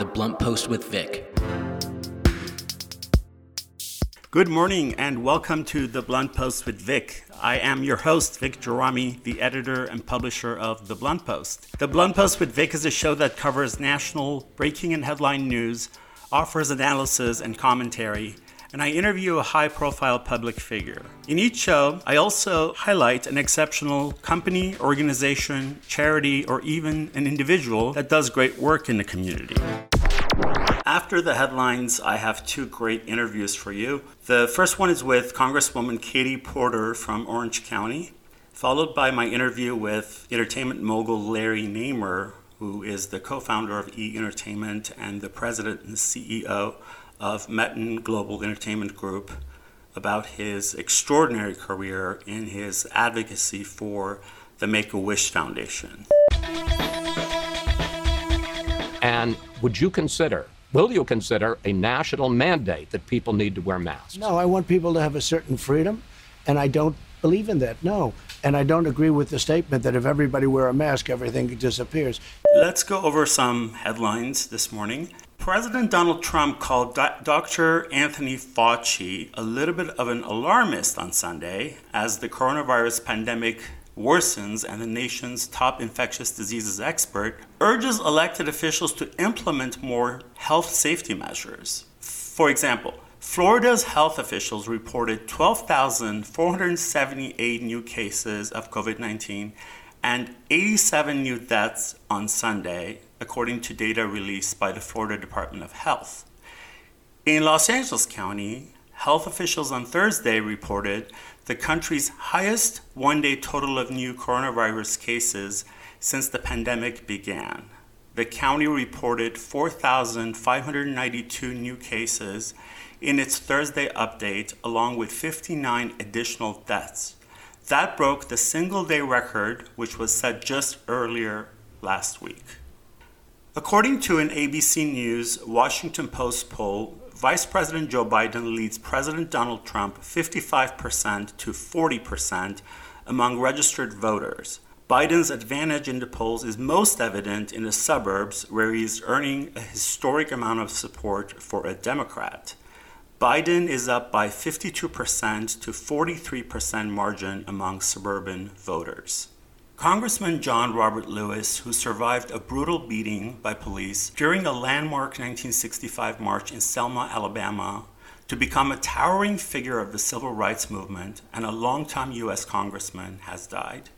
The Blunt Post with Vic. Good morning and welcome to The Blunt Post with Vic. I am your host, Vic Gerami, the editor and publisher of The Blunt Post. The Blunt Post with Vic is a show that covers national breaking and headline news, offers analysis and commentary, and I interview a high profile public figure. In each show, I also highlight an exceptional company, organization, charity, or even an individual that does great work in the community. After the headlines, I have two great interviews for you. The first one is with Congresswoman Katie Porter from Orange County, followed by my interview with entertainment mogul Larry Namer, who is the co founder of E Entertainment and the president and CEO of Metan Global Entertainment Group, about his extraordinary career in his advocacy for the Make a Wish Foundation. And would you consider, will you consider a national mandate that people need to wear masks? No, I want people to have a certain freedom, and I don't believe in that. No. And I don't agree with the statement that if everybody wear a mask, everything disappears. Let's go over some headlines this morning. President Donald Trump called Do- Dr. Anthony Fauci a little bit of an alarmist on Sunday as the coronavirus pandemic worsens and the nation's top infectious diseases expert urges elected officials to implement more health safety measures. For example, Florida's health officials reported 12,478 new cases of COVID 19 and 87 new deaths on Sunday, according to data released by the Florida Department of Health. In Los Angeles County, health officials on Thursday reported the country's highest one day total of new coronavirus cases since the pandemic began. The county reported 4,592 new cases in its Thursday update, along with 59 additional deaths. That broke the single day record, which was set just earlier last week. According to an ABC News Washington Post poll, Vice President Joe Biden leads President Donald Trump 55% to 40% among registered voters. Biden's advantage in the polls is most evident in the suburbs, where he is earning a historic amount of support for a Democrat. Biden is up by 52% to 43% margin among suburban voters. Congressman John Robert Lewis, who survived a brutal beating by police during a landmark 1965 march in Selma, Alabama, to become a towering figure of the civil rights movement and a longtime U.S. congressman, has died.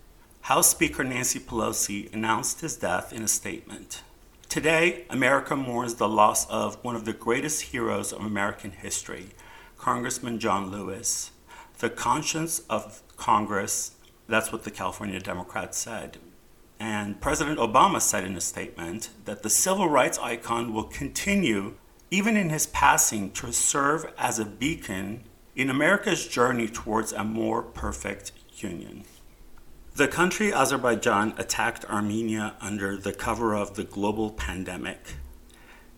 House Speaker Nancy Pelosi announced his death in a statement. Today, America mourns the loss of one of the greatest heroes of American history, Congressman John Lewis. The conscience of Congress, that's what the California Democrats said. And President Obama said in a statement that the civil rights icon will continue, even in his passing, to serve as a beacon in America's journey towards a more perfect union. The country Azerbaijan attacked Armenia under the cover of the global pandemic.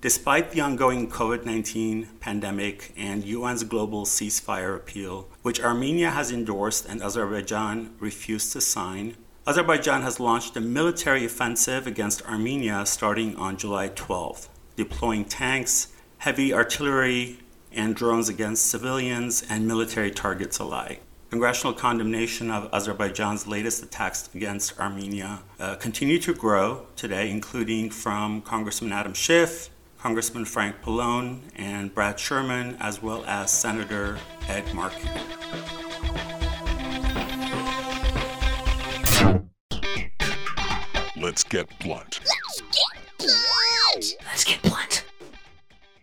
Despite the ongoing COVID 19 pandemic and UN's global ceasefire appeal, which Armenia has endorsed and Azerbaijan refused to sign, Azerbaijan has launched a military offensive against Armenia starting on July 12th, deploying tanks, heavy artillery, and drones against civilians and military targets alike. Congressional condemnation of Azerbaijan's latest attacks against Armenia uh, continue to grow today, including from Congressman Adam Schiff, Congressman Frank Pallone, and Brad Sherman, as well as Senator Ed Markey. Let's get blunt. Let's get blunt. Let's get blunt.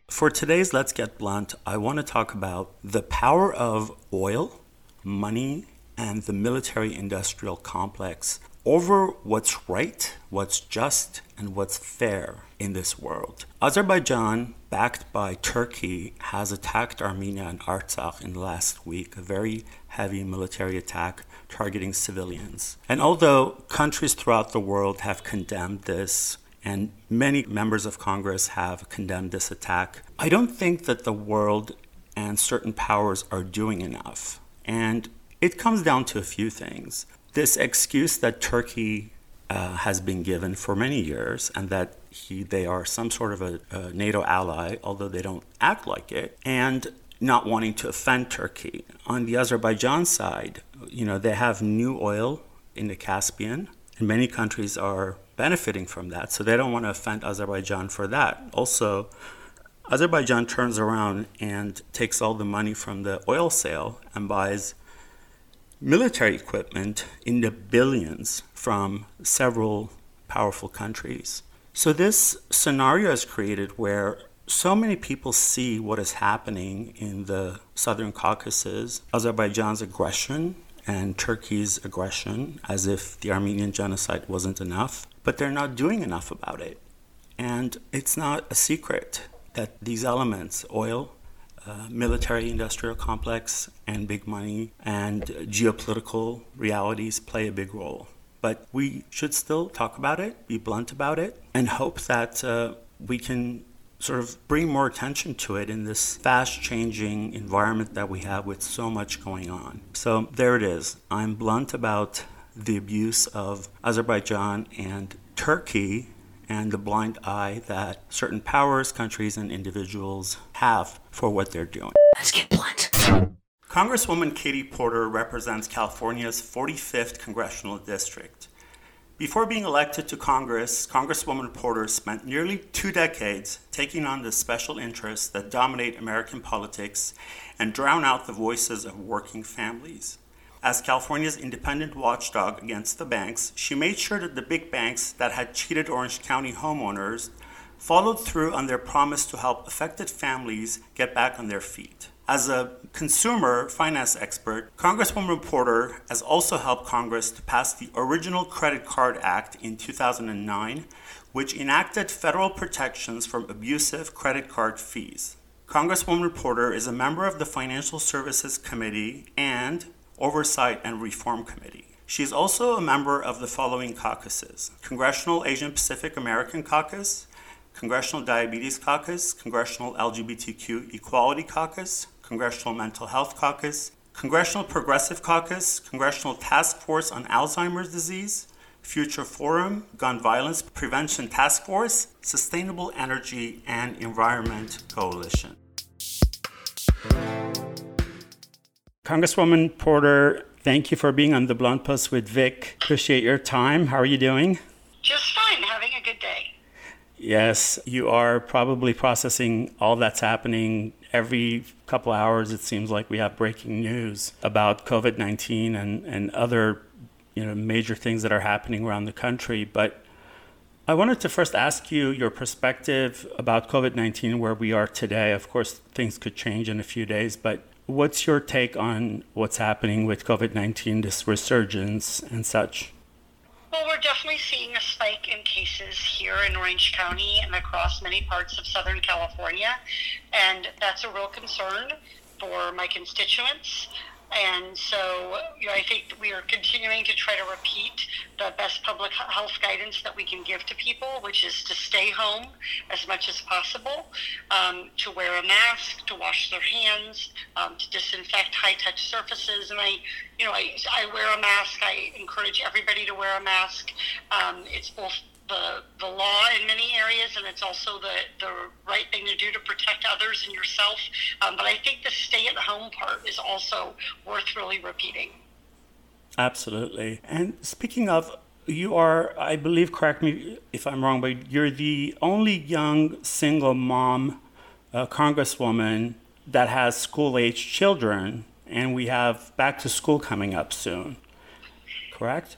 For today's Let's Get Blunt, I want to talk about the power of oil money and the military industrial complex over what's right, what's just, and what's fair in this world. Azerbaijan, backed by Turkey, has attacked Armenia and Artsakh in the last week, a very heavy military attack targeting civilians. And although countries throughout the world have condemned this, and many members of Congress have condemned this attack, I don't think that the world and certain powers are doing enough. And it comes down to a few things. This excuse that Turkey uh, has been given for many years, and that he, they are some sort of a, a NATO ally, although they don't act like it, and not wanting to offend Turkey. On the Azerbaijan side, you know, they have new oil in the Caspian, and many countries are benefiting from that, so they don't want to offend Azerbaijan for that. Also, Azerbaijan turns around and takes all the money from the oil sale and buys military equipment in the billions from several powerful countries. So, this scenario is created where so many people see what is happening in the southern Caucasus, Azerbaijan's aggression and Turkey's aggression, as if the Armenian genocide wasn't enough, but they're not doing enough about it. And it's not a secret that these elements oil, uh, military industrial complex, and big money and geopolitical realities play a big role. But we should still talk about it, be blunt about it, and hope that uh, we can sort of bring more attention to it in this fast changing environment that we have with so much going on. So there it is. I'm blunt about the abuse of Azerbaijan and Turkey and the blind eye that certain powers, countries, and individuals have for what they're doing. Let's get blunt. Congresswoman Katie Porter represents California's 45th congressional district. Before being elected to Congress, Congresswoman Porter spent nearly two decades taking on the special interests that dominate American politics and drown out the voices of working families. As California's independent watchdog against the banks, she made sure that the big banks that had cheated Orange County homeowners followed through on their promise to help affected families get back on their feet. As a consumer finance expert, Congresswoman Porter has also helped Congress to pass the original Credit Card Act in 2009, which enacted federal protections from abusive credit card fees. Congresswoman Porter is a member of the Financial Services Committee and Oversight and Reform Committee. She is also a member of the following caucuses Congressional Asian Pacific American Caucus, Congressional Diabetes Caucus, Congressional LGBTQ Equality Caucus, Congressional Mental Health Caucus, Congressional Progressive Caucus, Congressional Task Force on Alzheimer's Disease, Future Forum, Gun Violence Prevention Task Force, Sustainable Energy and Environment Coalition. Congresswoman Porter, thank you for being on the Blunt Post with Vic. Appreciate your time. How are you doing? Just fine, having a good day. Yes, you are probably processing all that's happening. Every couple hours, it seems like we have breaking news about COVID 19 and, and other you know, major things that are happening around the country. But I wanted to first ask you your perspective about COVID 19, where we are today. Of course, things could change in a few days, but What's your take on what's happening with COVID 19, this resurgence and such? Well, we're definitely seeing a spike in cases here in Orange County and across many parts of Southern California, and that's a real concern for my constituents. And so, you know, I think we are continuing to try to repeat the best public health guidance that we can give to people, which is to stay home as much as possible, um, to wear a mask, to wash their hands, um, to disinfect high-touch surfaces. And I, you know, I, I wear a mask. I encourage everybody to wear a mask. Um, it's both the, the law in many areas, and it's also the, the right thing to do to protect others and yourself. Um, but I think the stay at home part is also worth really repeating. Absolutely. And speaking of, you are, I believe, correct me if I'm wrong, but you're the only young single mom uh, congresswoman that has school age children, and we have back to school coming up soon. Correct?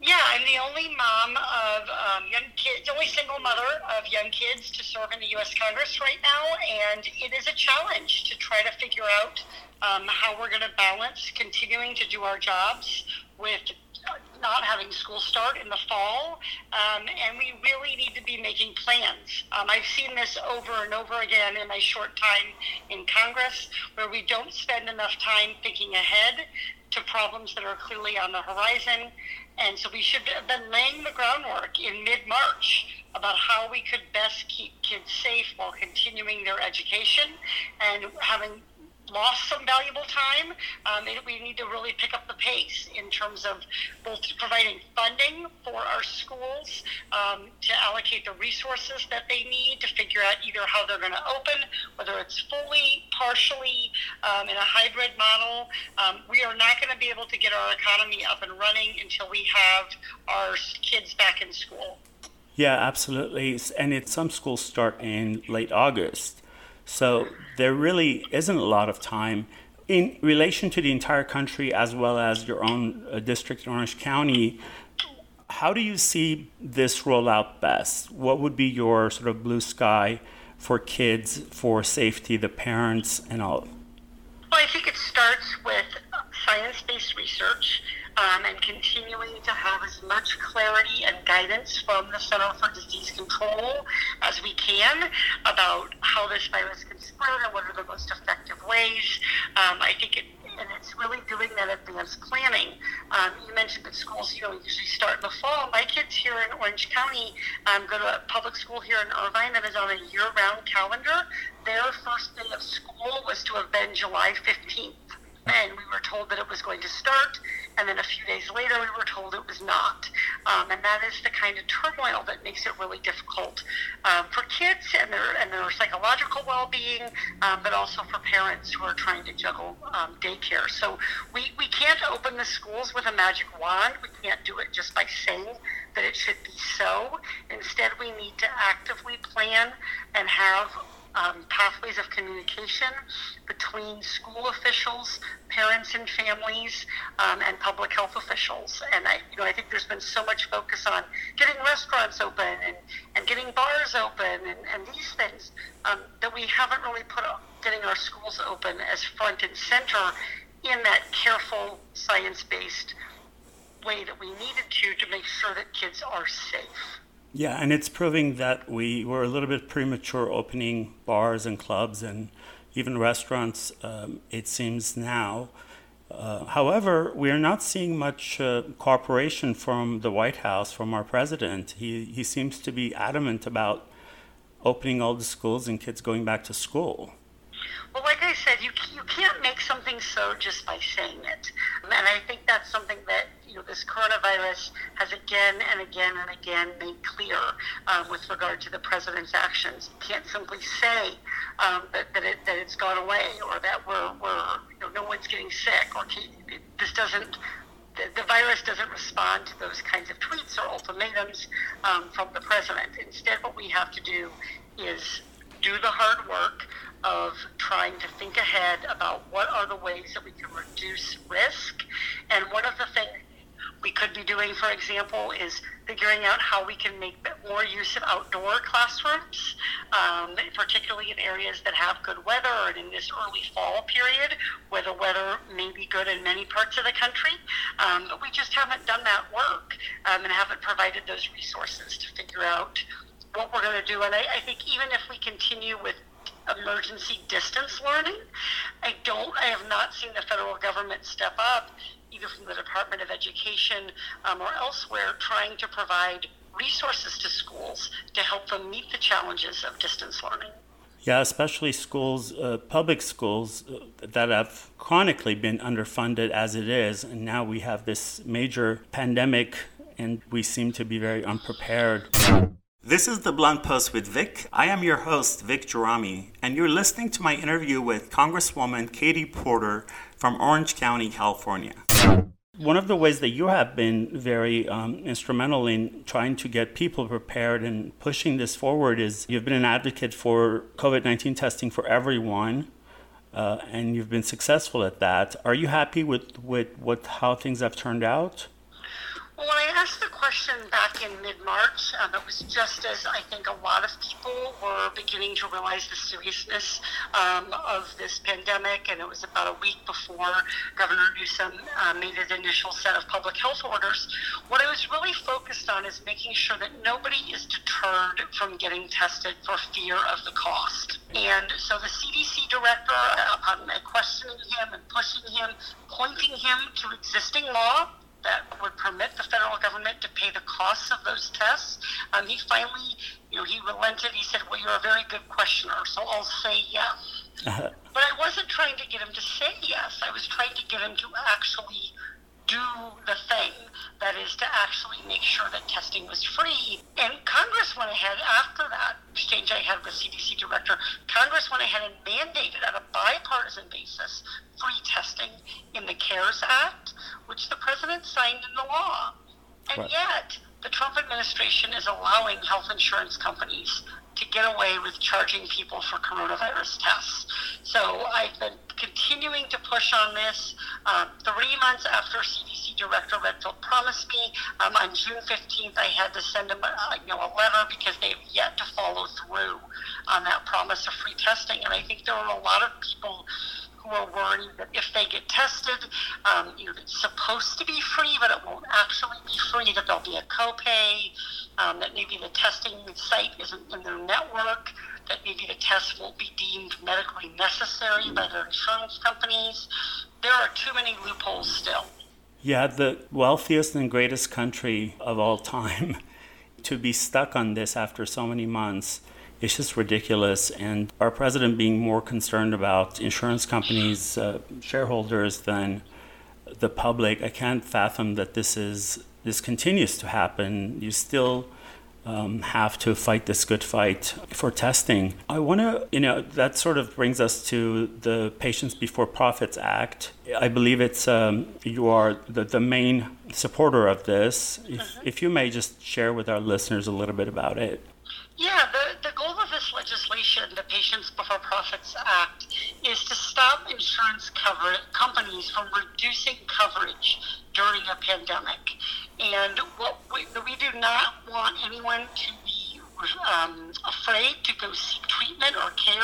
Yeah, I'm the only mom of um, young kids, the only single mother of young kids to serve in the U.S. Congress right now, and it is a challenge to try to figure out um, how we're going to balance continuing to do our jobs with not having school start in the fall, um, and we really need to be making plans. Um, I've seen this over and over again in my short time in Congress, where we don't spend enough time thinking ahead to problems that are clearly on the horizon. And so we should have been laying the groundwork in mid March about how we could best keep kids safe while continuing their education and having lost some valuable time. Um, we need to really pick up the pace in terms of both providing funding for our schools um, to allocate the resources that they need to figure out either how they're going to open, whether it's fully, partially, um, in a hybrid model. Um, we are not going to be able to get our economy up and running until we have our kids back in school. Yeah, absolutely. And some schools start in late August. So there really isn't a lot of time. In relation to the entire country as well as your own uh, district in Orange County, how do you see this roll out best? What would be your sort of blue sky for kids, for safety, the parents, and all? Well, I think it starts with science based research um, and continuing to have as much clarity and guidance from the Center for Disease Control as we can about how this virus can spread and what are the most effective ways. Um, I think it and it's really doing that advanced planning. Um, you mentioned that schools you know, usually start in the fall. My kids here in Orange County um, go to a public school here in Irvine that is on a year-round calendar. Their first day of school was to have been July 15th and we were told that it was going to start, and then a few days later we were told it was not. Um, and that is the kind of turmoil that makes it really difficult um, for kids and their and their psychological well-being, um, but also for parents who are trying to juggle um, daycare. So we, we can't open the schools with a magic wand. We can't do it just by saying that it should be so. Instead, we need to actively plan and have um, pathways of communication between school officials, parents and families, um, and public health officials. And I, you know, I think there's been so much focus on getting restaurants open and, and getting bars open and, and these things um, that we haven't really put getting our schools open as front and center in that careful, science-based way that we needed to to make sure that kids are safe. Yeah, and it's proving that we were a little bit premature opening bars and clubs and even restaurants, um, it seems now. Uh, however, we are not seeing much uh, cooperation from the White House, from our president. He, he seems to be adamant about opening all the schools and kids going back to school. Well, like I said, you, you can't make something so just by saying it. And I think that's something that you know, this coronavirus has again and again and again made clear um, with regard to the president's actions. You can't simply say um, that, that, it, that it's gone away or that we're, we're you know, no one's getting sick or this doesn't the, virus doesn't respond to those kinds of tweets or ultimatums um, from the president. Instead, what we have to do is do the hard work of trying to think ahead about what are the ways that we can reduce risk. And one of the things we could be doing, for example, is figuring out how we can make more use of outdoor classrooms, um, particularly in areas that have good weather and in this early fall period where the weather may be good in many parts of the country. Um, but we just haven't done that work um, and haven't provided those resources to figure out what we're going to do. And I, I think even if we continue with emergency distance learning. I don't, I have not seen the federal government step up, either from the Department of Education um, or elsewhere, trying to provide resources to schools to help them meet the challenges of distance learning. Yeah, especially schools, uh, public schools uh, that have chronically been underfunded as it is. And now we have this major pandemic and we seem to be very unprepared. This is the Blunt Post with Vic. I am your host, Vic Gerami, and you're listening to my interview with Congresswoman Katie Porter from Orange County, California. One of the ways that you have been very um, instrumental in trying to get people prepared and pushing this forward is you've been an advocate for COVID 19 testing for everyone. Uh, and you've been successful at that. Are you happy with, with what, how things have turned out? Well, when I asked the question back in mid-March, um, it was just as I think a lot of people were beginning to realize the seriousness um, of this pandemic, and it was about a week before Governor Newsom uh, made his initial set of public health orders. What I was really focused on is making sure that nobody is deterred from getting tested for fear of the cost. And so the CDC director, upon questioning him and pushing him, pointing him to existing law, that would permit the federal government to pay the costs of those tests. Um, he finally, you know, he relented. He said, "Well, you're a very good questioner, so I'll say yes." Uh-huh. but I wasn't trying to get him to say yes. I was trying to get him to actually do the thing that is to actually make sure that testing was free. And Congress went ahead after that exchange I had with CDC director. Congress went ahead and mandated on a bipartisan basis free testing in the CARES Act, which the president signed into law. And right. yet, the Trump administration is allowing health insurance companies to get away with charging people for coronavirus tests. So I've been continuing to push on this. Um, three months after CDC Director Redfield promised me, um, on June 15th, I had to send them a, you know, a letter because they've yet to follow through on that promise of free testing. And I think there are a lot of people who are worried that if they get tested, um, you know, it's supposed to be free, but it won't actually be free, that there'll be a copay, um, that maybe the testing site isn't in their network, that maybe the test won't be deemed medically necessary by their insurance companies. There are too many loopholes still. Yeah, the wealthiest and greatest country of all time to be stuck on this after so many months it's just ridiculous. And our president being more concerned about insurance companies' uh, shareholders than the public, I can't fathom that this is this continues to happen. You still um, have to fight this good fight for testing. I want to, you know, that sort of brings us to the Patients Before Profits Act. I believe it's um, you are the, the main supporter of this. If, uh-huh. if you may just share with our listeners a little bit about it. Yeah, the, the goal of this legislation, the Patients Before Profits Act, is to stop insurance cover companies from reducing coverage during a pandemic. And what we, we do not want anyone to be um, afraid to go seek treatment or care,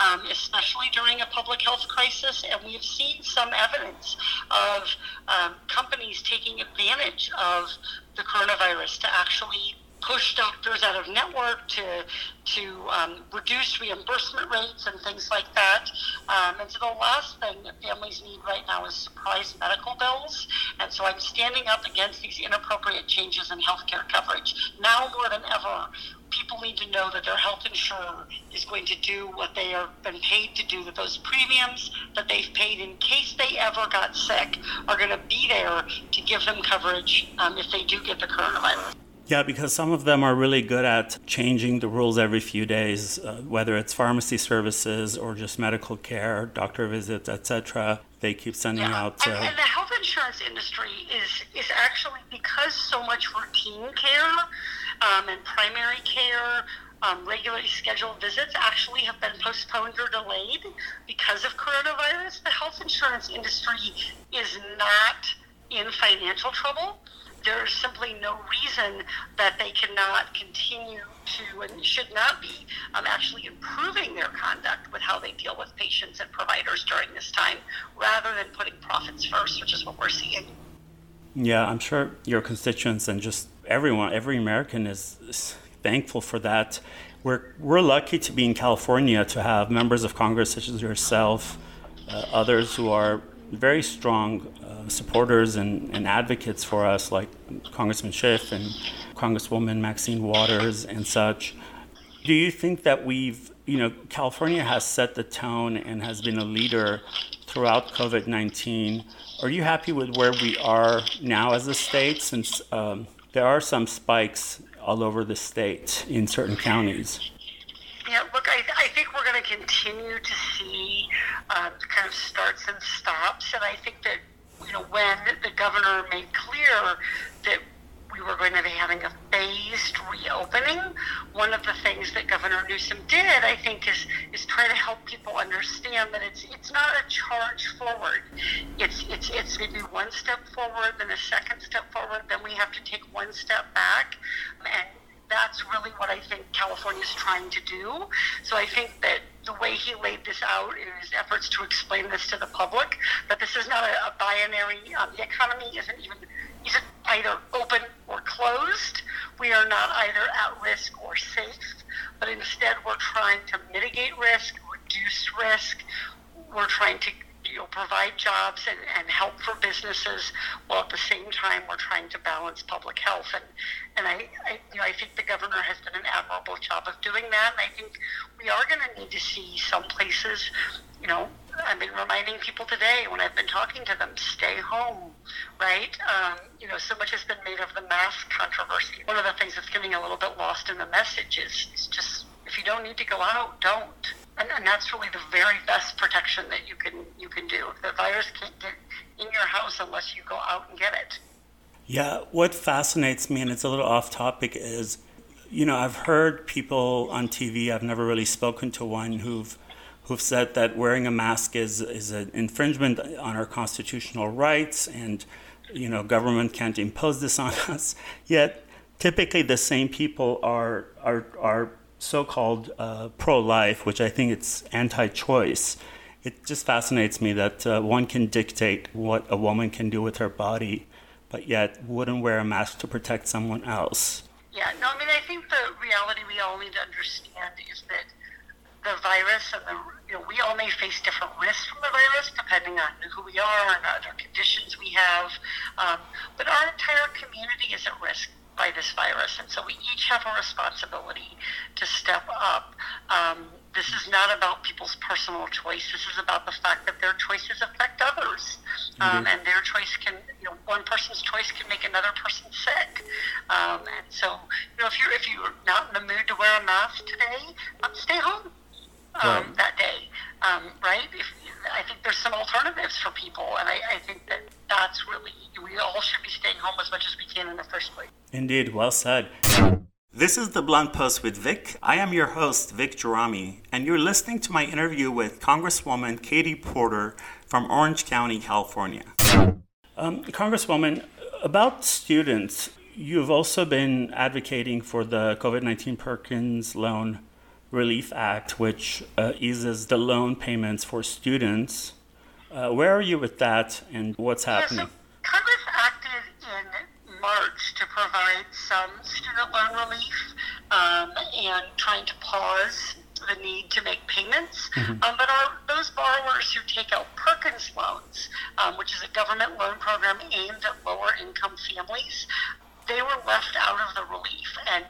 um, especially during a public health crisis. And we have seen some evidence of um, companies taking advantage of the coronavirus to actually push doctors out of network to to um, reduce reimbursement rates and things like that. Um, and so the last thing that families need right now is surprise medical bills. And so I'm standing up against these inappropriate changes in healthcare coverage. Now more than ever, people need to know that their health insurer is going to do what they have been paid to do, that those premiums that they've paid in case they ever got sick are going to be there to give them coverage um, if they do get the coronavirus. Yeah, because some of them are really good at changing the rules every few days, uh, whether it's pharmacy services or just medical care, doctor visits, etc. They keep sending yeah. out. Uh, and, and, the health insurance industry is is actually because so much routine care um, and primary care. Um, regularly scheduled visits actually have been postponed or delayed because of coronavirus. The health insurance industry is not in financial trouble there's simply no reason that they cannot continue to and should not be um, actually improving their conduct with how they deal with patients and providers during this time rather than putting profits first, which is what we're seeing. Yeah, I'm sure your constituents and just everyone, every American is, is thankful for that. We're, we're lucky to be in California to have members of Congress such as yourself, uh, others who are very strong supporters and, and, advocates for us, like Congressman Schiff and Congresswoman Maxine Waters and such. Do you think that we've, you know, California has set the tone and has been a leader throughout COVID 19? Are you happy with where we are now as a state since um, there are some spikes all over the state in certain counties? Yeah, look, I, I think we're going to continue to see uh, kind of starts and stops, and I think that you know when the governor made clear that we were going to be having a phased reopening. One of the things that Governor Newsom did, I think, is is try to help people understand that it's it's not a charge forward. It's it's it's maybe one step forward, then a second step forward, then we have to take one step back, and that's really what I think California is trying to do. So I think that the way he laid this out in his efforts to explain this to the public, that this is not a, a binary, um, the economy isn't even isn't either open or closed. We are not either at risk or safe, but instead we're trying to mitigate risk, reduce risk. We're trying to you know, provide jobs and, and help for businesses while at the same time we're trying to balance public health. And, and I, I, you know, I think the governor has done an admirable job of doing that. And I think we are going to need to see some places, you know, I've been reminding people today when I've been talking to them, stay home, right? Um, you know, so much has been made of the mask controversy. One of the things that's getting a little bit lost in the message is, is just if you don't need to go out, don't. And, and that's really the very best protection that you can you can do. The virus can't get in your house unless you go out and get it. Yeah, what fascinates me, and it's a little off topic, is you know I've heard people on TV. I've never really spoken to one who've who've said that wearing a mask is is an infringement on our constitutional rights, and you know government can't impose this on us. Yet typically the same people are are are so-called uh, pro-life, which I think it's anti-choice. It just fascinates me that uh, one can dictate what a woman can do with her body, but yet wouldn't wear a mask to protect someone else. Yeah, no, I mean, I think the reality we all need to understand is that the virus and the you know we all may face different risks from the virus depending on who we are and other conditions we have, um, but our entire community is at risk by this virus. And so we each have a responsibility to step up. Um, this is not about people's personal choice. This is about the fact that their choices affect others, um, and their choice can, you know, one person's choice can make another person sick. Um, and so, you know, if you're if you're not in the mood to wear a mask today, um, stay home um, right. that day, um, right? If, I think there's some alternatives for people, and I, I think that that's really we all should be staying home as much as we can in the first place. Indeed, well said. This is the Blunt Post with Vic. I am your host, Vic Gerami, and you're listening to my interview with Congresswoman Katie Porter from Orange County, California. Um, Congresswoman, about students, you've also been advocating for the COVID 19 Perkins Loan Relief Act, which uh, eases the loan payments for students. Uh, where are you with that and what's happening? Yeah, so Congress acted in March to provide some student loan relief um, and trying to pause the need to make payments. Mm-hmm. Um, but our, those borrowers who take out Perkins loans, um, which is a government loan program aimed at lower income families, they were left out of the relief. And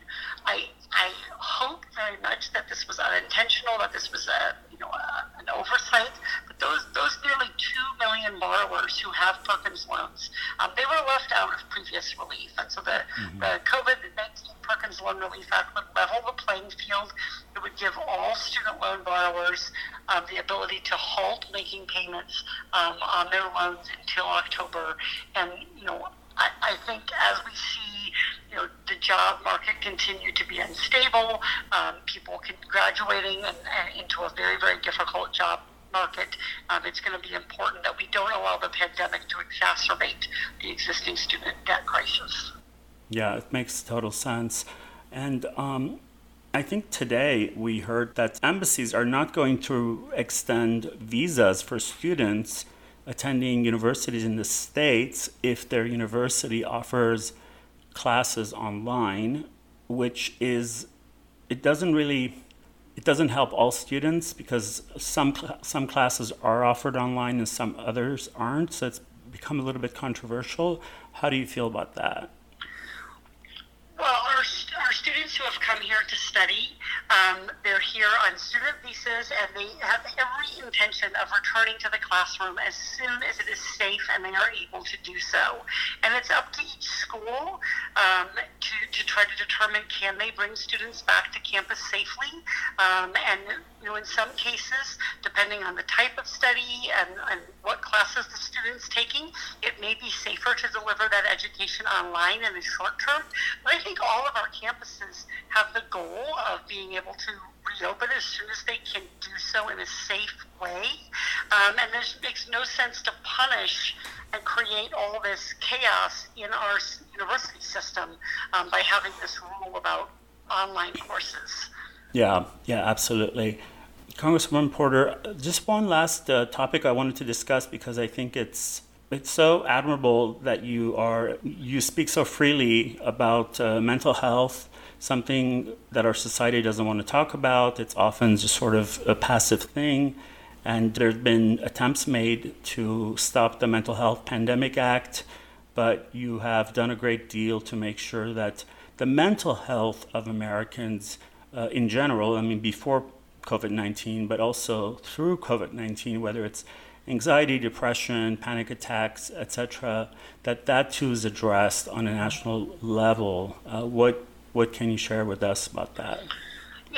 I, I hope very much that this was unintentional, that this was a, you know, a, an oversight. But those, those nearly two million borrowers who have Perkins loans, um, they were left out of previous relief. And so the, mm-hmm. the COVID-19 Perkins Loan Relief Act would level the playing field. It would give all student loan borrowers um, the ability to halt making payments um, on their loans until October. And, you know, I, I think as we see, you know, the job market continue to be unstable, um, people can, graduating and, and into a very, very difficult job market, um, it's going to be important that we don't allow the pandemic to exacerbate the existing student debt crisis. Yeah, it makes total sense. And um, I think today we heard that embassies are not going to extend visas for students attending universities in the States if their university offers classes online, which is, it doesn't really, it doesn't help all students because some, some classes are offered online and some others aren't. So it's become a little bit controversial. How do you feel about that? Well, our, our students who have come here to study, um, they're here on student visas and they have every intention of returning to the classroom as soon as it is safe and they are able to do so. And it's up to each school um, to, to try to determine can they bring students back to campus safely. Um, and you know, in some cases, depending on the type of study and, and what classes the student's taking, it may be safer to deliver that education online in the short term. But I think all of our campuses have the goal of being able to reopen as soon as they can do so in a safe way. Um, and this makes no sense to punish and create all this chaos in our university system um, by having this rule about online courses. Yeah, yeah, absolutely. Congresswoman Porter, just one last uh, topic I wanted to discuss because I think it's it's so admirable that you are you speak so freely about uh, mental health something that our society doesn't want to talk about it's often just sort of a passive thing And there have been attempts made to stop the Mental Health Pandemic Act, but you have done a great deal to make sure that the mental health of Americans uh, in general, I mean, before COVID 19, but also through COVID 19, whether it's anxiety, depression, panic attacks, etc., that that too is addressed on a national level. Uh, what what can you share with us about that?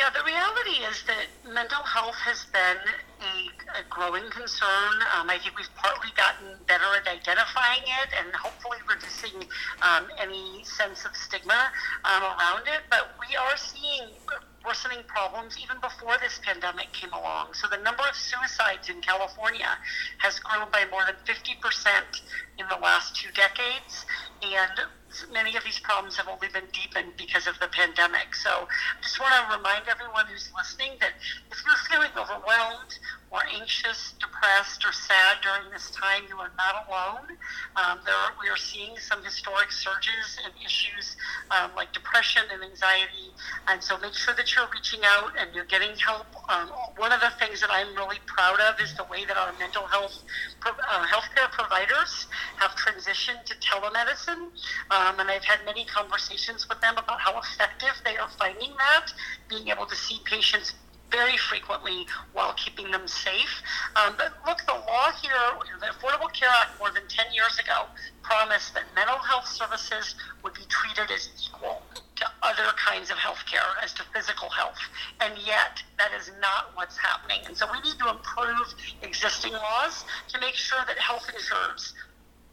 Yeah, the reality is that mental health has been a, a growing concern. Um, I think we've partly gotten better at identifying it and hopefully reducing um, any sense of stigma um, around it. But we are seeing worsening problems even before this pandemic came along. So the number of suicides in California has grown by more than 50% in the last two decades. And many of these problems have only been deepened because of the pandemic. So I just want to remind everyone who's listening that if you're feeling overwhelmed or anxious, depressed, or sad during this time, you are not alone. Um, are, we are seeing some historic surges in issues um, like depression and anxiety. And so make sure that you're reaching out and you're getting help. Um, one of the things that I'm really proud of is the way that our mental health uh, healthcare providers have transitioned to telemedicine. Um, and I've had many conversations with them about how effective they are finding that, being able to see patients very frequently while keeping them safe. Um, but look, the law here, the Affordable Care Act more than 10 years ago promised that mental health services would be treated as equal to other kinds of health care, as to physical health. And yet, that is not what's happening. And so we need to improve existing laws to make sure that health insurers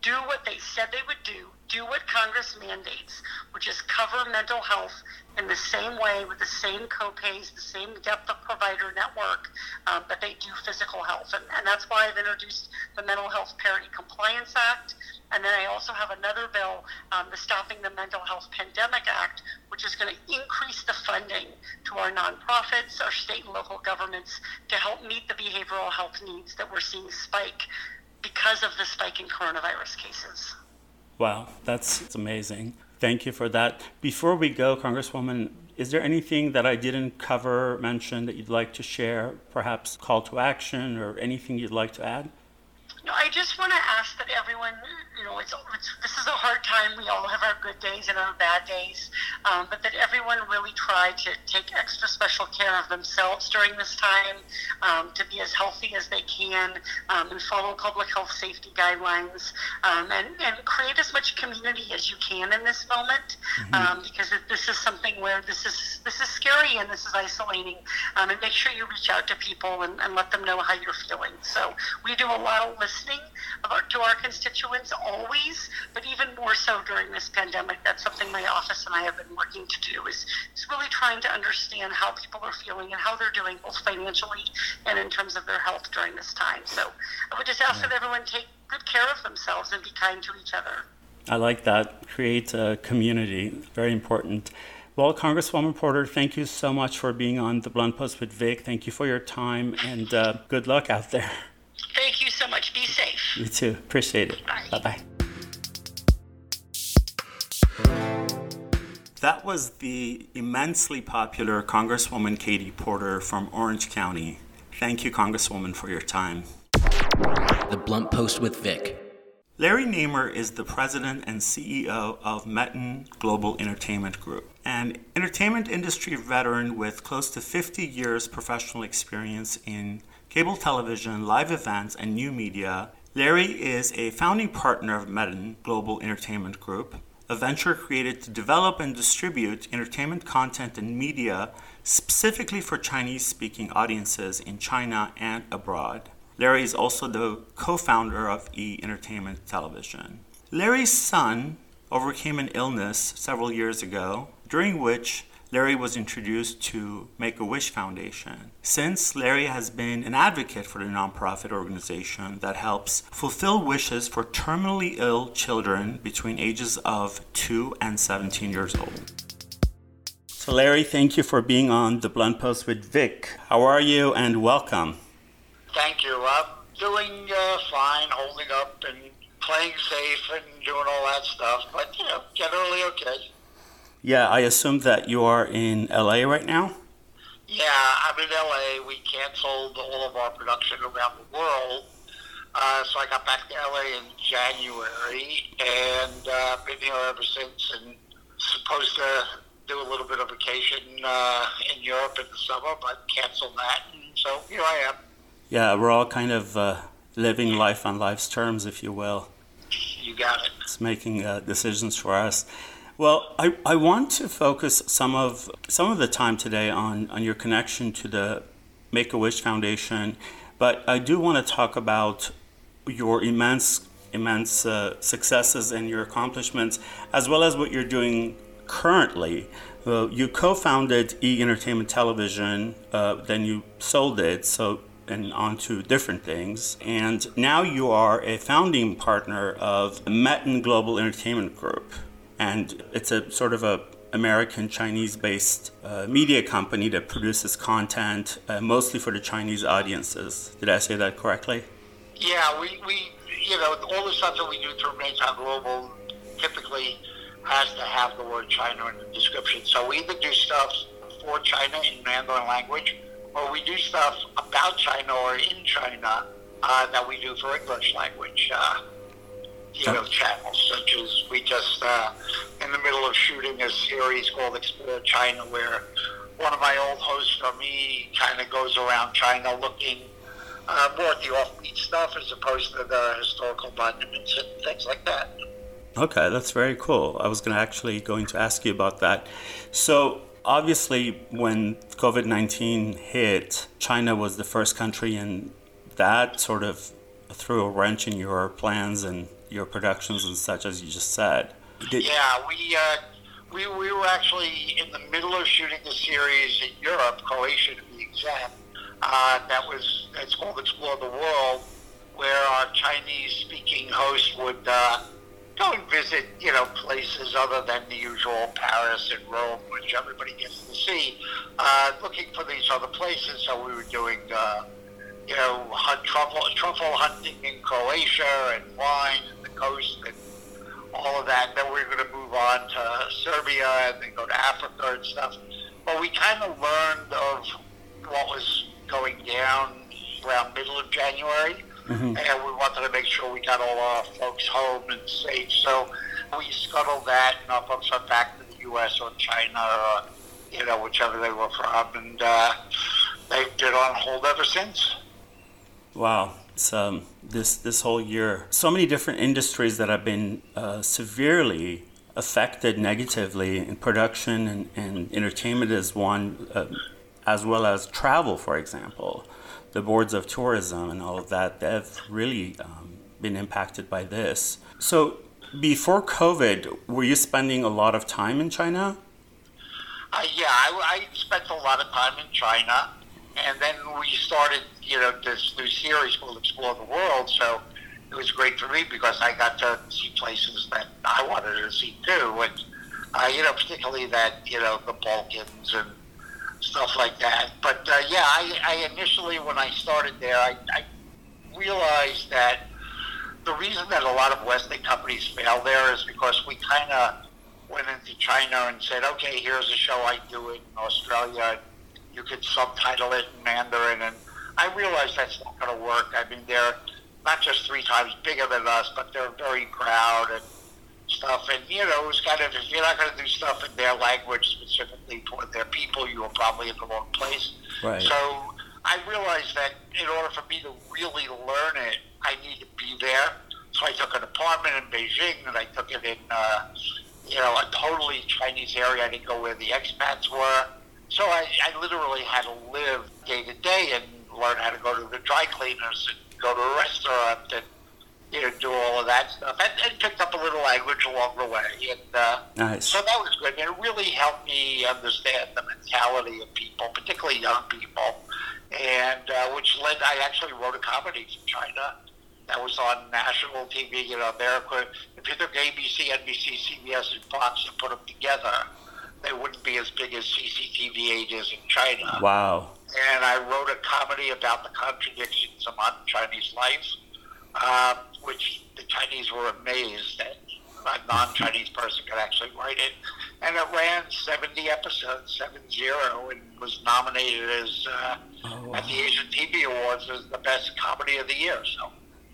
do what they said they would do, do what Congress mandates, which is cover mental health in the same way with the same copays, the same depth of provider network um, they do physical health. And, and that's why I've introduced the Mental Health Parity Compliance Act. And then I also have another bill, um, the Stopping the Mental Health Pandemic Act, which is going to increase the funding to our nonprofits, our state and local governments to help meet the behavioral health needs that we're seeing spike because of the spike in coronavirus cases. Wow, that's amazing. Thank you for that. Before we go, Congresswoman, is there anything that I didn't cover, mention that you'd like to share? Perhaps call to action or anything you'd like to add? No, I just want to ask that everyone you know, it's, it's, this is a hard time. We all have our good days and our bad days, um, but that everyone really try to take extra special care of themselves during this time, um, to be as healthy as they can, um, and follow public health safety guidelines, um, and, and create as much community as you can in this moment, mm-hmm. Um, because this is something where this is this is scary and this is isolating, um, and make sure you reach out to people and, and let them know how you're feeling. So we do a lot of listening to our constituents always, but even more so during this pandemic. That's something my office and I have been working to do is, is really trying to understand how people are feeling and how they're doing both financially and in terms of their health during this time. So I would just ask yeah. that everyone take good care of themselves and be kind to each other. I like that. Create a community. Very important. Well, Congresswoman Porter, thank you so much for being on the Blunt Post with Vic. Thank you for your time and uh, good luck out there. Thank you so much. Be safe. You too. Appreciate it. Bye bye. That was the immensely popular Congresswoman Katie Porter from Orange County. Thank you, Congresswoman, for your time. The Blunt Post with Vic. Larry Namer is the president and CEO of Metan Global Entertainment Group, an entertainment industry veteran with close to 50 years professional experience in cable television, live events, and new media. Larry is a founding partner of Metan Global Entertainment Group, a venture created to develop and distribute entertainment content and media specifically for Chinese speaking audiences in China and abroad. Larry is also the co founder of E Entertainment Television. Larry's son overcame an illness several years ago, during which Larry was introduced to Make a Wish Foundation. Since Larry has been an advocate for the nonprofit organization that helps fulfill wishes for terminally ill children between ages of 2 and 17 years old. So, Larry, thank you for being on the Blunt Post with Vic. How are you and welcome? Thank you. I'm doing uh, fine, holding up and playing safe and doing all that stuff, but, you know, generally okay. Yeah, I assume that you are in LA right now? Yeah, I'm in LA. We canceled all of our production around the world. Uh, so I got back to LA in January and uh, been here ever since and supposed to do a little bit of vacation uh, in Europe in the summer, but canceled that. And so here I am. Yeah, we're all kind of uh, living life on life's terms, if you will. You got it. It's making uh, decisions for us. Well, I, I want to focus some of some of the time today on, on your connection to the Make a Wish Foundation, but I do want to talk about your immense immense uh, successes and your accomplishments, as well as what you're doing currently. Uh, you co-founded E Entertainment Television, uh, then you sold it, so and onto different things. And now you are a founding partner of Metan Global Entertainment Group and it's a sort of a American Chinese based uh, media company that produces content uh, mostly for the Chinese audiences. Did I say that correctly? Yeah, we, we you know, all the stuff that we do through Metan Global typically has to have the word China in the description. So we either do stuff for China in Mandarin language, or we do stuff about China or in China uh, that we do for English language. You know, channels, such as we just uh, in the middle of shooting a series called Explore China, where one of my old hosts from me kind of goes around China looking uh, more at the offbeat stuff as opposed to the historical monuments and things like that. Okay, that's very cool. I was going to actually going to ask you about that. So obviously, when COVID nineteen hit, China was the first country, and that sort of threw a wrench in your plans and your productions and such as you just said. Did- yeah, we, uh, we we were actually in the middle of shooting the series in Europe, Croatia to be exact. Uh, that was it's called Explore the World, where our Chinese-speaking host would uh, go and visit, you know, places other than the usual Paris and Rome, which everybody gets to see, uh, looking for these other places. So we were doing. Uh, you know, hunt truffle, truffle hunting in Croatia and wine and the coast and all of that. Then we are going to move on to Serbia and then go to Africa and stuff. But we kind of learned of what was going down around middle of January. Mm-hmm. And we wanted to make sure we got all our folks home and safe. So we scuttled that, and our folks went back to the U.S. or China or, you know, whichever they were from. And uh, they've been on hold ever since. Wow, it's um, this this whole year, so many different industries that have been uh, severely affected negatively in production and, and entertainment is one, uh, as well as travel, for example. The boards of tourism and all of that, they've really um, been impacted by this. So, before COVID, were you spending a lot of time in China? Uh, yeah, I, I spent a lot of time in China and then we started, you know, this new series called Explore the World. So it was great for me because I got to see places that I wanted to see too, and uh, you know, particularly that you know the Balkans and stuff like that. But uh, yeah, I, I initially when I started there, I, I realized that the reason that a lot of Western companies fail there is because we kind of went into China and said, okay, here's a show I do in Australia you could subtitle it in Mandarin, and I realize that's not going to work. I mean, they're not just three times bigger than us, but they're very proud and stuff. And you know, it was kind of if you're not going to do stuff in their language specifically for their people, you were probably in the wrong place. Right. So I realized that in order for me to really learn it, I need to be there. So I took an apartment in Beijing, and I took it in, uh, you know, a totally Chinese area. I didn't go where the expats were. So I, I literally had to live day to day and learn how to go to the dry cleaners and go to a restaurant and you know do all of that stuff and, and picked up a little language along the way. And uh, nice. so that was good. And it really helped me understand the mentality of people particularly young people. And uh, which led I actually wrote a comedy from China that was on national TV you know there if you took ABC NBC CBS and Fox and put them together they wouldn't be as big as CCTV 8 is in China. Wow. And I wrote a comedy about the contradictions of modern Chinese life, uh, which the Chinese were amazed that a non-Chinese person could actually write it. and it ran 70 episodes, 7 0, and was nominated as uh, oh, wow. at the Asian TV Awards as the best comedy of the year. So,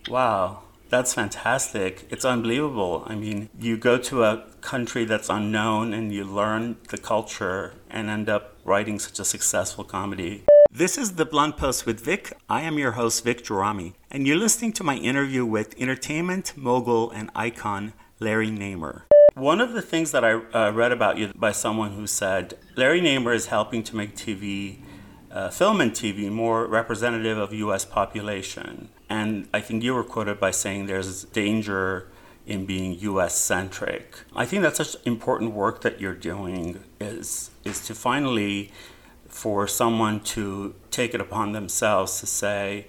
wow. That's fantastic. It's unbelievable. I mean, you go to a country that's unknown and you learn the culture and end up writing such a successful comedy. This is The Blunt Post with Vic. I am your host, Vic Gerami, and you're listening to my interview with entertainment mogul and icon Larry Namer. One of the things that I uh, read about you by someone who said Larry Namer is helping to make TV, uh, film and TV, more representative of U.S. population. And I think you were quoted by saying there's danger in being U.S. centric. I think that's such important work that you're doing is is to finally for someone to take it upon themselves to say,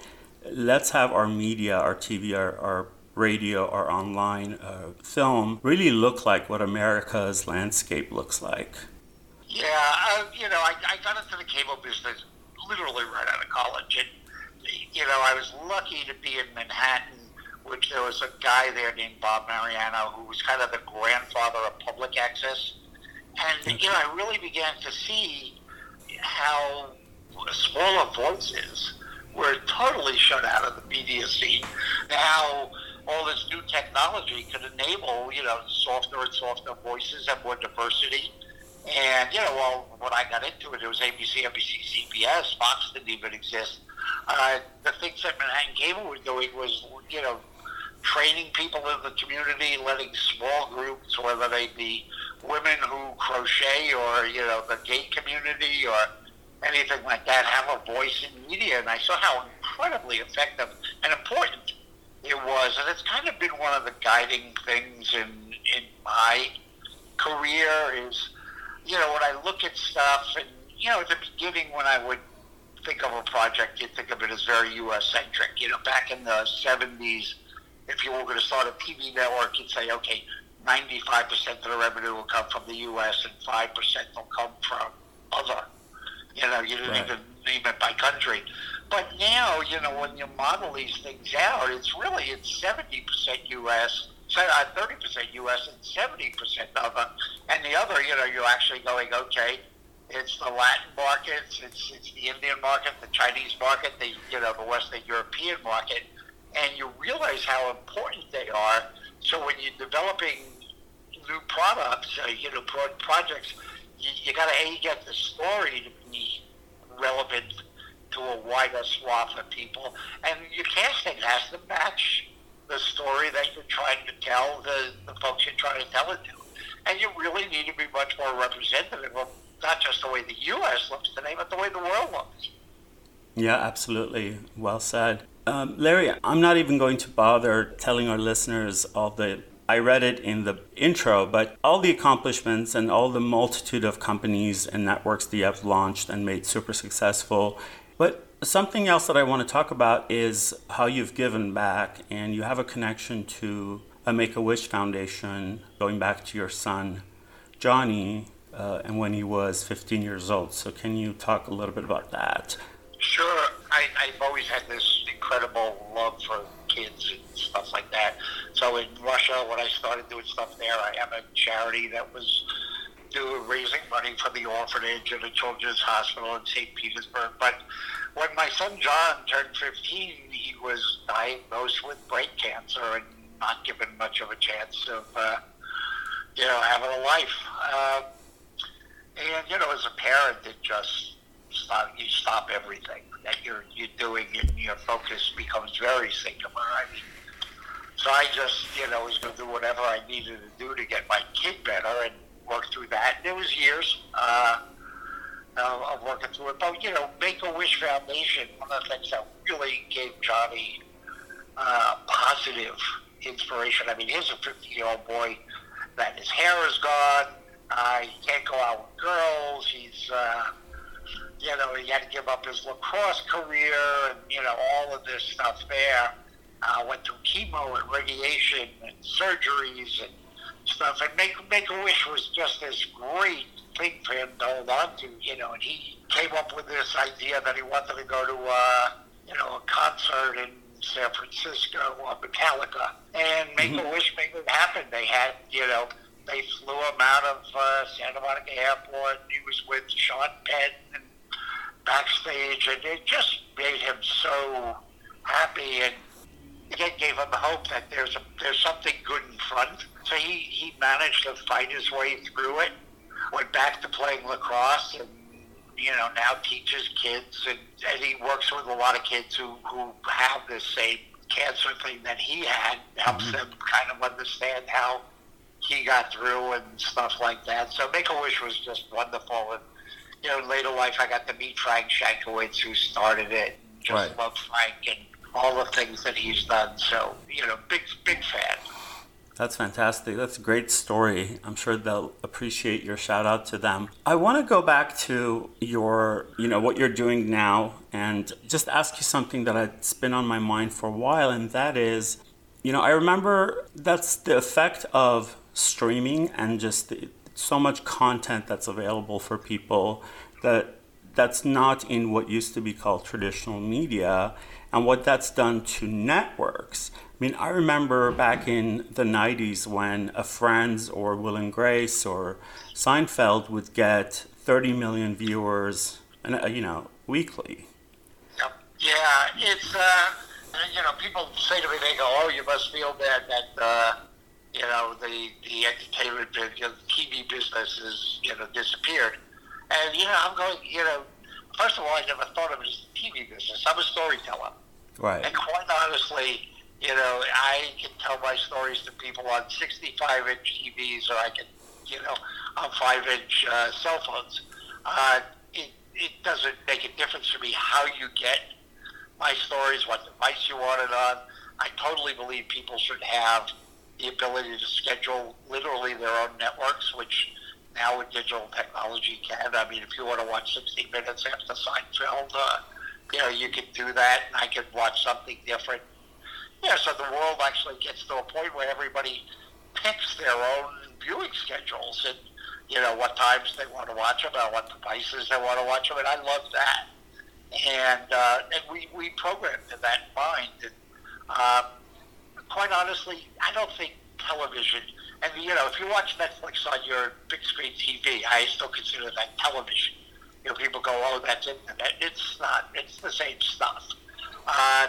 let's have our media, our TV, our, our radio our online uh, film really look like what America's landscape looks like. Yeah, uh, you know, I, I got into the cable business literally right out of college. And, you know, I was lucky to be in Manhattan, which there was a guy there named Bob Mariano who was kind of the grandfather of public access. And, you know, I really began to see how smaller voices were totally shut out of the media scene. How all this new technology could enable, you know, softer and softer voices and more diversity. And, you know, well, when I got into it, it was ABC, NBC, CBS, Fox didn't even exist. Uh, the things that Manhattan Cable was doing was, you know, training people in the community, letting small groups, whether they be women who crochet or, you know, the gay community or anything like that, have a voice in media. And I saw how incredibly effective and important it was, and it's kind of been one of the guiding things in in my career. Is you know when I look at stuff, and you know at the beginning when I would think of a project, you'd think of it as very U.S. centric. You know, back in the '70s, if you were going to start a TV network, you'd say, okay, 95% of the revenue will come from the U.S. and 5% will come from other. You know, you didn't right. even name it by country. But now, you know, when you model these things out, it's really it's seventy percent U.S., thirty percent U.S. and seventy percent other, and the other, you know, you're actually going okay. It's the Latin markets, it's it's the Indian market, the Chinese market, the you know the Western European market, and you realize how important they are. So when you're developing new products, uh, you know, projects, you, you got to a get the story to be relevant to a wider swath of people. And your casting has to match the story that you're trying to tell, the, the folks you're trying to tell it to. And you really need to be much more representative of not just the way the U.S. looks today, but the way the world looks. Yeah, absolutely. Well said. Um, Larry, I'm not even going to bother telling our listeners all the I read it in the intro, but all the accomplishments and all the multitude of companies and networks that you have launched and made super successful but something else that I want to talk about is how you've given back, and you have a connection to a Make a Wish Foundation going back to your son, Johnny, uh, and when he was 15 years old. So, can you talk a little bit about that? Sure. I, I've always had this incredible love for kids and stuff like that. So, in Russia, when I started doing stuff there, I have a charity that was do raising money for the orphanage and the children's hospital in St. Petersburg. But when my son John turned 15, he was diagnosed with brain cancer and not given much of a chance of, uh, you know, having a life. Uh, and you know, as a parent, it just stop. You stop everything that you're you're doing, and your focus becomes very singular. I mean, so I just, you know, was going to do whatever I needed to do to get my kid better, and work through that. There was years uh, of working through it, but you know, Make a Wish Foundation. One of the things that really gave Johnny uh, positive inspiration. I mean, here's a 50 year old boy that his hair is gone. Uh, he can't go out with girls. He's, uh, you know, he had to give up his lacrosse career and, you know, all of this stuff there. Uh, went through chemo and radiation and surgeries and stuff. And Make Make a Wish was just this great thing for him to hold on to, you know. And he came up with this idea that he wanted to go to, uh, you know, a concert in San Francisco, uh, Metallica, and Make mm-hmm. a Wish made it happen. They had, you know, they flew him out of uh, Santa Monica Airport. He was with Sean Penn and backstage, and it just made him so happy and again gave him hope that there's a, there's something good in front. So he, he managed to fight his way through it. Went back to playing lacrosse and you know now teaches kids and, and he works with a lot of kids who, who have this same cancer thing that he had. Helps mm-hmm. them kind of understand how he got through and stuff like that. So Make a Wish was just wonderful. And you know, later life, I got to meet Frank Shankwitz, who started it. Just right. love Frank and all the things that he's done. So you know, big big fan. That's fantastic. That's a great story. I'm sure they'll appreciate your shout out to them. I want to go back to your, you know, what you're doing now and just ask you something that has been on my mind for a while and that is, you know, I remember that's the effect of streaming and just the, so much content that's available for people that that's not in what used to be called traditional media and what that's done to networks. I mean, I remember back in the 90s when a Friends or Will and Grace or Seinfeld would get 30 million viewers, uh, you know, weekly. Yep. Yeah, it's, uh, you know, people say to me, they go, oh, you must feel bad that, uh, you know, the, the entertainment, you know, the TV business has, you know, disappeared. And, you know, I'm going, you know, first of all, I never thought of it as a TV business. I'm a storyteller. Right. And quite honestly, you know, I can tell my stories to people on 65 inch TVs or I can, you know, on 5 inch uh, cell phones. Uh, it, it doesn't make a difference to me how you get my stories, what device you want it on. I totally believe people should have the ability to schedule literally their own networks, which now with digital technology can. I mean, if you want to watch 60 minutes after Seinfeld, uh, you know, you can do that, and I can watch something different. Yeah, so the world actually gets to a point where everybody picks their own viewing schedules and, you know, what times they want to watch them and what devices they want to watch them, and I love that. And, uh, and we, we program to that mind. And, uh, quite honestly, I don't think television, and you know, if you watch Netflix on your big screen TV, I still consider that television. You know, people go, "Oh, that's internet." It's not. It's the same stuff. Uh,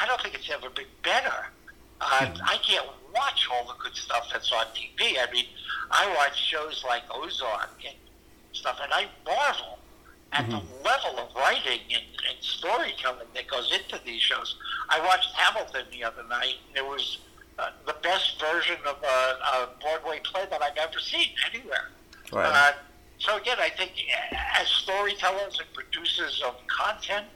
I don't think it's ever been better. Uh. I can't watch all the good stuff that's on TV. I mean, I watch shows like Ozark and stuff, and I marvel at mm-hmm. the level of writing and, and storytelling that goes into these shows. I watched Hamilton the other night, and it was uh, the best version of a, a, Broadway play that I've ever seen anywhere. Right. Uh, so again, I think as storytellers and producers of content,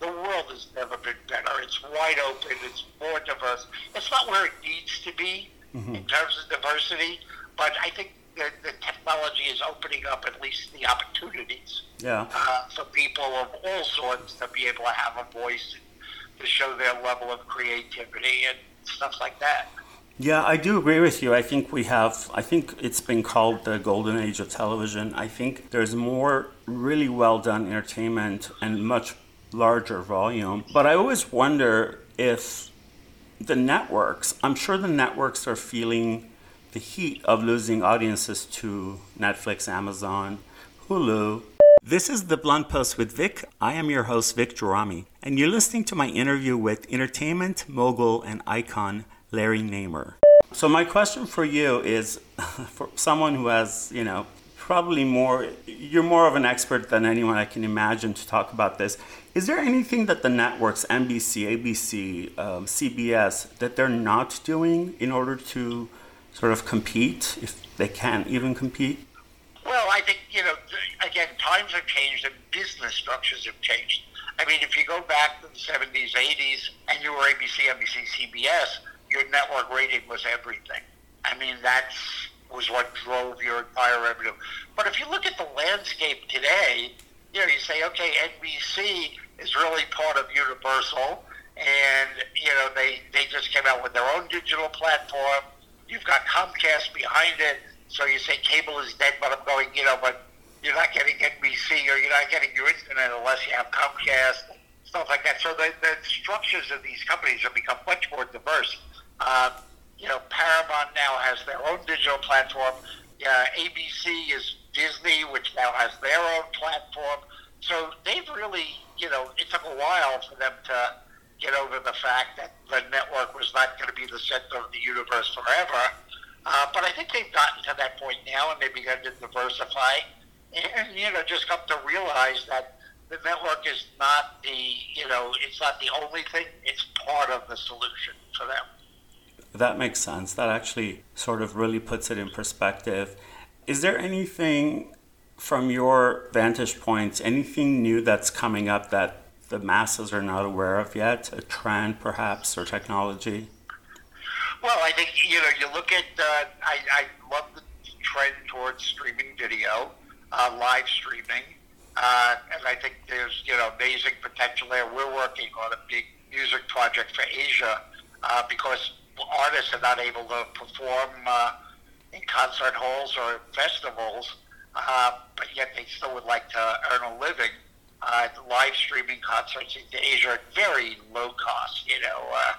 the world has never been better. It's wide open. It's more diverse. It's not where it needs to be mm-hmm. in terms of diversity, but I think the, the technology is opening up at least the opportunities yeah. uh, for people of all sorts to be able to have a voice to show their level of creativity and stuff like that. Yeah, I do agree with you. I think we have, I think it's been called the golden age of television. I think there's more really well done entertainment and much larger volume. But I always wonder if the networks, I'm sure the networks are feeling the heat of losing audiences to Netflix, Amazon, Hulu. This is the Blunt Post with Vic. I am your host, Vic Gerami, and you're listening to my interview with entertainment mogul and icon Larry Namer. So my question for you is, for someone who has, you know, probably more, you're more of an expert than anyone I can imagine to talk about this. Is there anything that the networks, NBC, ABC, um, CBS, that they're not doing in order to sort of compete, if they can even compete? Well, I think, you know, again, times have changed and business structures have changed. I mean, if you go back to the 70s, 80s, and you were ABC, NBC, CBS, your network rating was everything. I mean, that was what drove your entire revenue. But if you look at the landscape today, you know, you say, okay, NBC is really part of Universal, and, you know, they, they just came out with their own digital platform You've got Comcast behind it, so you say cable is dead, but I'm going, you know, but you're not getting NBC or you're not getting your internet unless you have Comcast, stuff like that. So the, the structures of these companies have become much more diverse. Uh, You know, Paramount now has their own digital platform. Yeah, ABC is Disney, which now has their own platform. So they've really, you know, it took a while for them to get over the fact that the network was not going to be the center of the universe forever. Uh, but I think they've gotten to that point now, and they've begun to diversify, and you know, just come to realize that the network is not the, you know, it's not the only thing; it's part of the solution for them. That makes sense. That actually sort of really puts it in perspective. Is there anything from your vantage points, anything new that's coming up that the masses are not aware of yet? A trend, perhaps, or technology? Well, I think you know you look at. Uh, I, I love the trend towards streaming video, uh, live streaming, uh, and I think there's you know amazing potential there. We're working on a big music project for Asia uh, because artists are not able to perform uh, in concert halls or festivals, uh, but yet they still would like to earn a living. Uh, live streaming concerts into Asia at very low cost. You know, uh,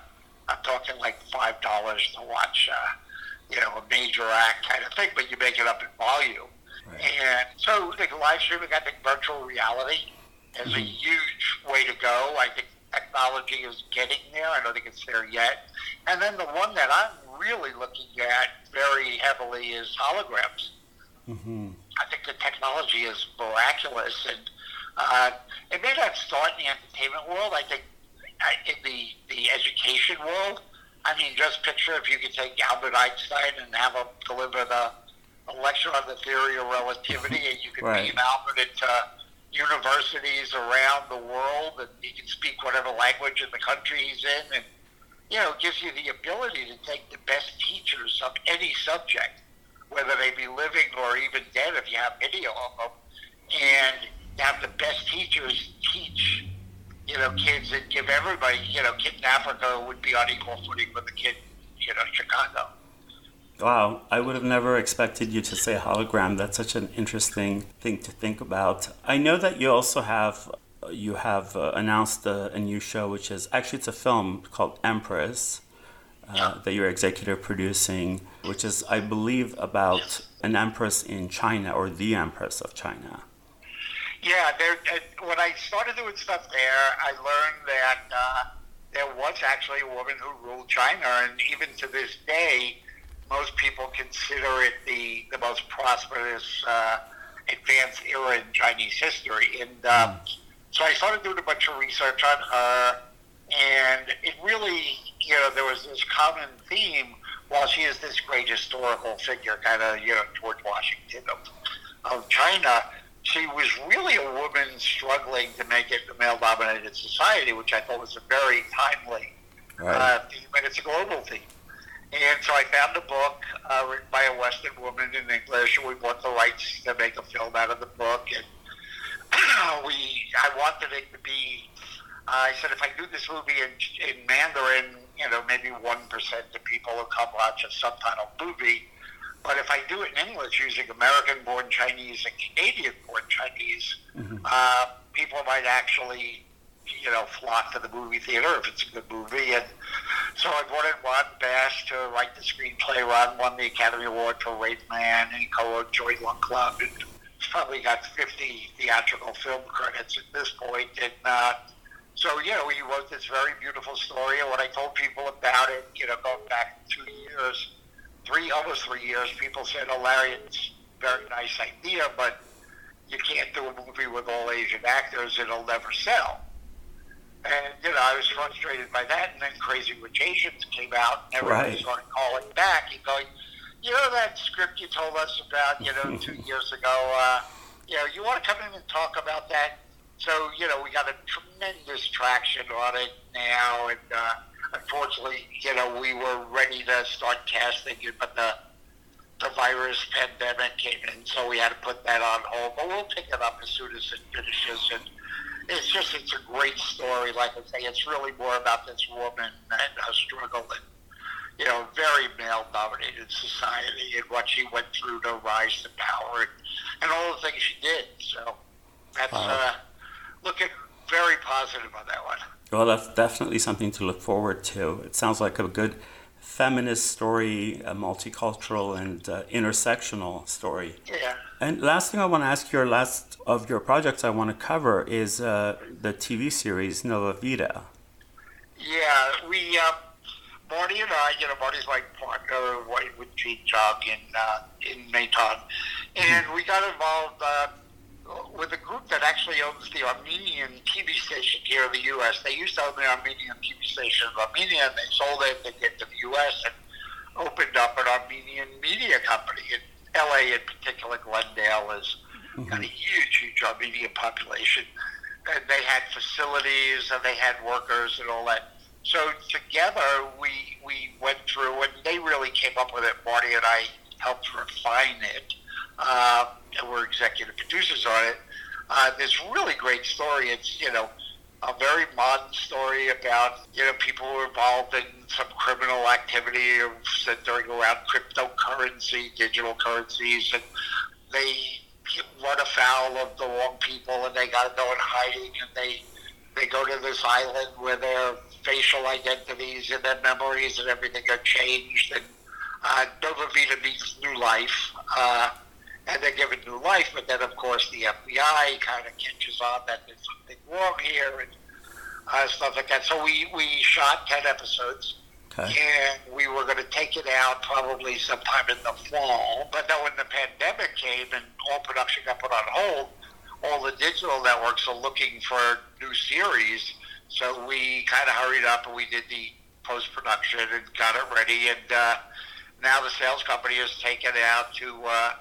I'm talking like five dollars to watch, uh, you know, a major act kind of thing, but you make it up in volume. Right. And so, I think live streaming, I think virtual reality is mm-hmm. a huge way to go. I think technology is getting there. I don't think it's there yet. And then the one that I'm really looking at very heavily is holograms. Mm-hmm. I think the technology is miraculous, and uh, it may not start in the entertainment world. I think in the the education world. I mean, just picture if you could take Albert Einstein and have him deliver the a lecture on the theory of relativity, and you could right. beam Albert into universities around the world, and he can speak whatever language in the country he's in, and you know, gives you the ability to take the best teachers of any subject, whether they be living or even dead, if you have video of them, and have the best teachers teach, you know, kids and give everybody, you know, kid in Africa would be on equal footing with the kid, you know, Chicago. Wow, I would have never expected you to say hologram. That's such an interesting thing to think about. I know that you also have you have uh, announced a, a, new show, which is actually it's a film called Empress uh, that you're executive producing, which is I believe about an empress in China or the empress of China. Yeah, there, uh, when I started doing stuff there, I learned that uh, there was actually a woman who ruled China, and even to this day, most people consider it the the most prosperous, uh, advanced era in Chinese history. And um, so I started doing a bunch of research on her, and it really, you know, there was this common theme. While she is this great historical figure, kind of, you know, George Washington of, of China, she was really a woman struggling to make it a male-dominated society, which I thought was a very timely right. uh, theme, and it's a global theme. And so I found a book uh, written by a Western woman in English, and we bought the rights to make a film out of the book. And we, I wanted it to be. Uh, I said, if I do this movie in, in Mandarin, you know, maybe one percent of people will come watch a subtitled movie but if I do it in English using American-born Chinese and Canadian-born Chinese, mm-hmm. uh, people might actually, you know, flock to the movie theater if it's a good movie. And so I in Ron Bass to write the screenplay. Ron won the Academy Award for Rain Man and co-wrote Joy Luck Club. And probably got 50 theatrical film credits at this point. And uh, so, you know, he wrote this very beautiful story. And when I told people about it, you know, going back two years three almost three years, people said, "Oh, Larry, it's a very nice idea, but you can't do a movie with all Asian actors; it'll never sell." And you know, I was frustrated by that. And then Crazy Rich Asians came out, and everybody right. started calling back and going, "You know that script you told us about, you know, two years ago? Uh, you know, you want to come in and talk about that?" So you know, we got a tremendous traction on it now, and. Uh, unfortunately, you know, we were ready to start casting it, but the the virus pandemic came in, so we had to put that on hold. But we'll pick it up as soon as it finishes. And it's just, it's a great story. Like I say, it's really more about this woman and her struggle and, you know, very male-dominated society and what she went through to rise to power and, and all the things she did. So that's uh, looking very positive on that one. Well, that's definitely something to look forward to. It sounds like a good feminist story, a multicultural and uh, intersectional story. Yeah. And last thing I want to ask you, your last of your projects I want to cover is uh, the TV series Nova Vida. Yeah, we, uh, Marty and I, you know, Marty's my partner with Gene Jog in, uh, in Metan. And we got involved uh, with a group that actually owns the Armenian TV station here in the U.S. They used to own the Armenian TV station in Armenia, and they sold it. They get to the U.S. and opened up an Armenian media company in L.A. in particular. Glendale is mm-hmm. got a huge, huge Armenian population, and they had facilities and they had workers and all that. So together we we went through, and they really came up with it. Marty and I helped refine it uh, and we're executive producers on it. Uh, this really great story. It's you know a very modern story about you know people who are involved in some criminal activity of centering around cryptocurrency, digital currencies, and they run afoul of the wrong people, and they got to go in hiding, and they they go to this island where their facial identities and their memories and everything are changed, and uh, Nova Vida means new life. Uh, and they're given new life. But then, of course, the FBI kind of catches on that there's something wrong here and uh, stuff like that. So we, we shot 10 episodes. Okay. And we were going to take it out probably sometime in the fall. But then when the pandemic came and all production got put on hold, all the digital networks are looking for new series. So we kind of hurried up and we did the post production and got it ready. And uh, now the sales company has taken it out to uh,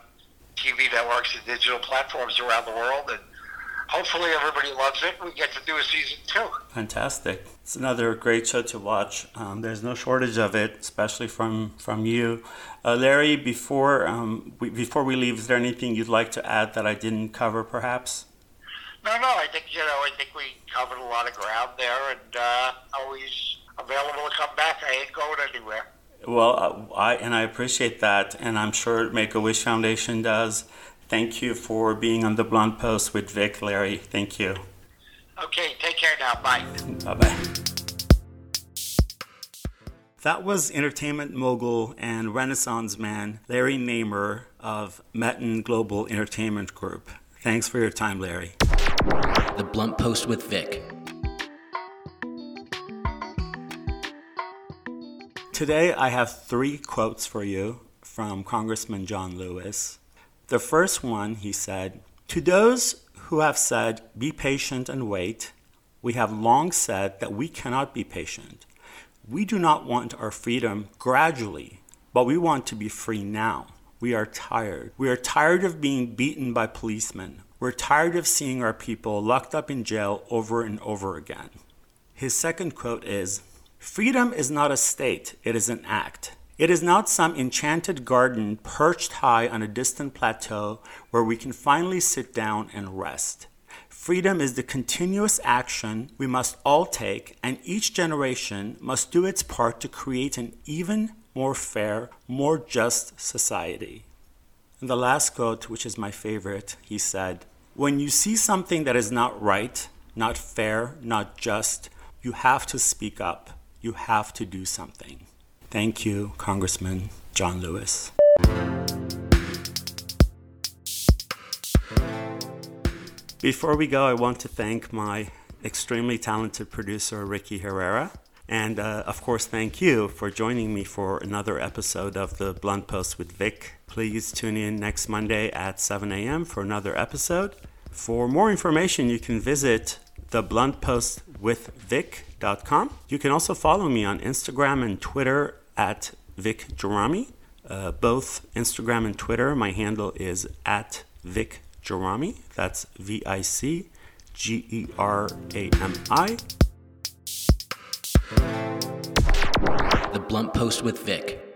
TV networks and digital platforms around the world, and hopefully everybody loves it. We get to do a season two. Fantastic! It's another great show to watch. Um, there's no shortage of it, especially from from you, uh, Larry. Before um, we, before we leave, is there anything you'd like to add that I didn't cover, perhaps? No, no. I think you know. I think we covered a lot of ground there, and uh, always available to come back. I ain't going anywhere. Well, uh, I and I appreciate that, and I'm sure Make a Wish Foundation does. Thank you for being on the Blunt Post with Vic, Larry. Thank you. Okay, take care now. Bye. Bye bye. That was entertainment mogul and Renaissance man Larry Namer of Metan Global Entertainment Group. Thanks for your time, Larry. The Blunt Post with Vic. Today, I have three quotes for you from Congressman John Lewis. The first one, he said, To those who have said, be patient and wait, we have long said that we cannot be patient. We do not want our freedom gradually, but we want to be free now. We are tired. We are tired of being beaten by policemen. We're tired of seeing our people locked up in jail over and over again. His second quote is Freedom is not a state, it is an act. It is not some enchanted garden perched high on a distant plateau where we can finally sit down and rest. Freedom is the continuous action we must all take, and each generation must do its part to create an even more fair, more just society. And the last quote, which is my favorite, he said, When you see something that is not right, not fair, not just, you have to speak up you have to do something. Thank you, Congressman John Lewis. Before we go, I want to thank my extremely talented producer, Ricky Herrera. And uh, of course, thank you for joining me for another episode of the Blunt Post with Vic. Please tune in next Monday at 7 a.m. for another episode. For more information, you can visit the Blunt Post with Vic you can also follow me on Instagram and Twitter at Vic Gerami. Uh, both Instagram and Twitter, my handle is at Vic Gerami. That's V I C G E R A M I. The Blunt Post with Vic.